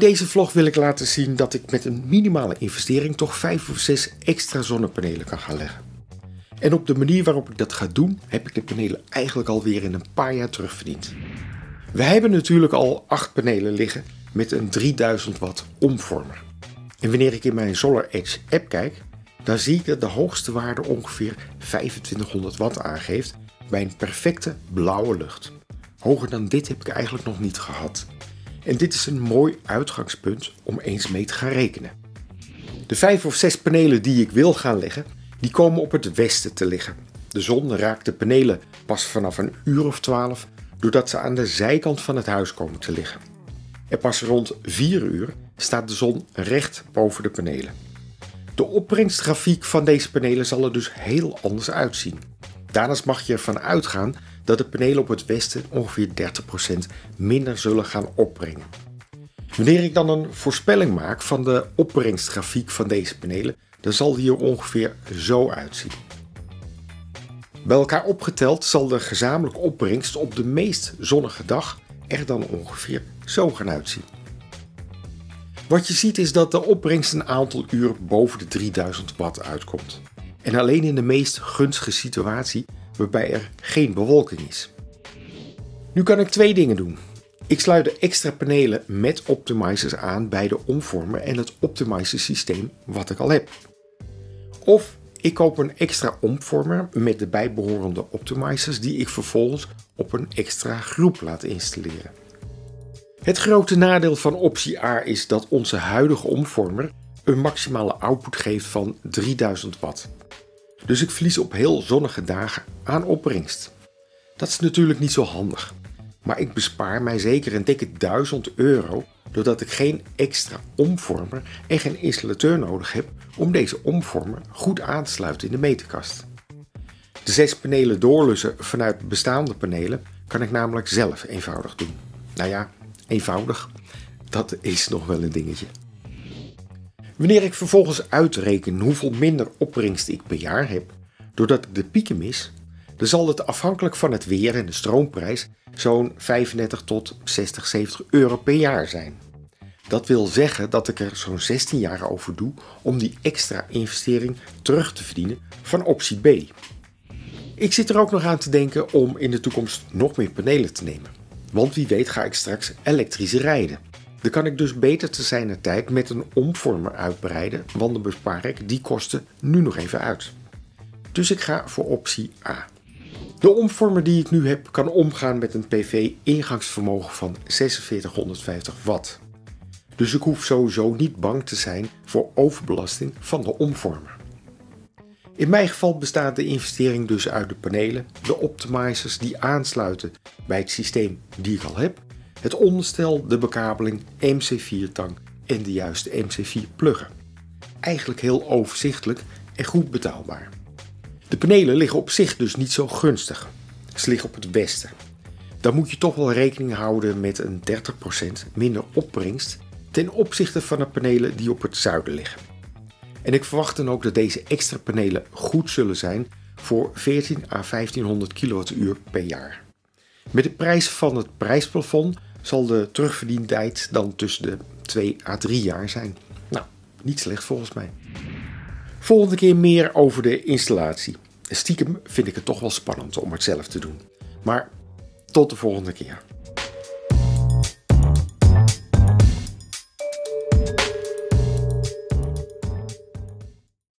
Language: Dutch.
deze vlog wil ik laten zien dat ik met een minimale investering toch 5 of 6 extra zonnepanelen kan gaan leggen. En op de manier waarop ik dat ga doen, heb ik de panelen eigenlijk alweer in een paar jaar terugverdiend. We hebben natuurlijk al 8 panelen liggen met een 3000 watt omvormer. En wanneer ik in mijn Solar Edge app kijk, dan zie ik dat de hoogste waarde ongeveer 2500 watt aangeeft bij een perfecte blauwe lucht. Hoger dan dit heb ik eigenlijk nog niet gehad. En dit is een mooi uitgangspunt om eens mee te gaan rekenen. De vijf of zes panelen die ik wil gaan leggen, die komen op het westen te liggen. De zon raakt de panelen pas vanaf een uur of twaalf, doordat ze aan de zijkant van het huis komen te liggen. En pas rond 4 uur staat de zon recht boven de panelen. De opbrengstgrafiek van deze panelen zal er dus heel anders uitzien. Daarnaast mag je ervan uitgaan dat de panelen op het westen ongeveer 30% minder zullen gaan opbrengen. Wanneer ik dan een voorspelling maak van de opbrengstgrafiek van deze panelen, dan zal die er ongeveer zo uitzien. Bij elkaar opgeteld zal de gezamenlijke opbrengst op de meest zonnige dag er dan ongeveer zo gaan uitzien. Wat je ziet is dat de opbrengst een aantal uur boven de 3000 watt uitkomt. En alleen in de meest gunstige situatie waarbij er geen bewolking is. Nu kan ik twee dingen doen. Ik sluit de extra panelen met optimizers aan bij de omvormer en het optimizer systeem wat ik al heb. Of ik koop een extra omvormer met de bijbehorende optimizers die ik vervolgens op een extra groep laat installeren. Het grote nadeel van optie A is dat onze huidige omvormer een maximale output geeft van 3000 watt. Dus ik verlies op heel zonnige dagen aan opbrengst. Dat is natuurlijk niet zo handig. Maar ik bespaar mij zeker een dikke 1000 euro doordat ik geen extra omvormer en geen installateur nodig heb om deze omvormer goed aan te sluiten in de meterkast. De zes panelen doorlussen vanuit bestaande panelen kan ik namelijk zelf eenvoudig doen. Nou ja, eenvoudig, dat is nog wel een dingetje. Wanneer ik vervolgens uitreken hoeveel minder opbrengst ik per jaar heb, doordat ik de pieken mis, dan zal het afhankelijk van het weer en de stroomprijs zo'n 35 tot 60, 70 euro per jaar zijn. Dat wil zeggen dat ik er zo'n 16 jaar over doe om die extra investering terug te verdienen van optie B. Ik zit er ook nog aan te denken om in de toekomst nog meer panelen te nemen. Want wie weet ga ik straks elektrisch rijden. Dan kan ik dus beter te zijner tijd met een omvormer uitbreiden, want dan bespaar ik die kosten nu nog even uit. Dus ik ga voor optie A. De omvormer die ik nu heb kan omgaan met een PV ingangsvermogen van 4650 watt. Dus ik hoef sowieso niet bang te zijn voor overbelasting van de omvormer. In mijn geval bestaat de investering dus uit de panelen, de optimizers die aansluiten bij het systeem die ik al heb, het onderstel, de bekabeling, MC4-tang en de juiste MC4-pluggen. Eigenlijk heel overzichtelijk en goed betaalbaar. De panelen liggen op zich dus niet zo gunstig. Ze liggen op het westen. Dan moet je toch wel rekening houden met een 30% minder opbrengst ten opzichte van de panelen die op het zuiden liggen. En ik verwacht dan ook dat deze extra panelen goed zullen zijn voor 14 à 1500 kWh per jaar. Met de prijs van het prijsplafond zal de terugverdientijd dan tussen de 2 à 3 jaar zijn. Nou, niet slecht volgens mij. Volgende keer meer over de installatie. Stiekem vind ik het toch wel spannend om het zelf te doen. Maar tot de volgende keer.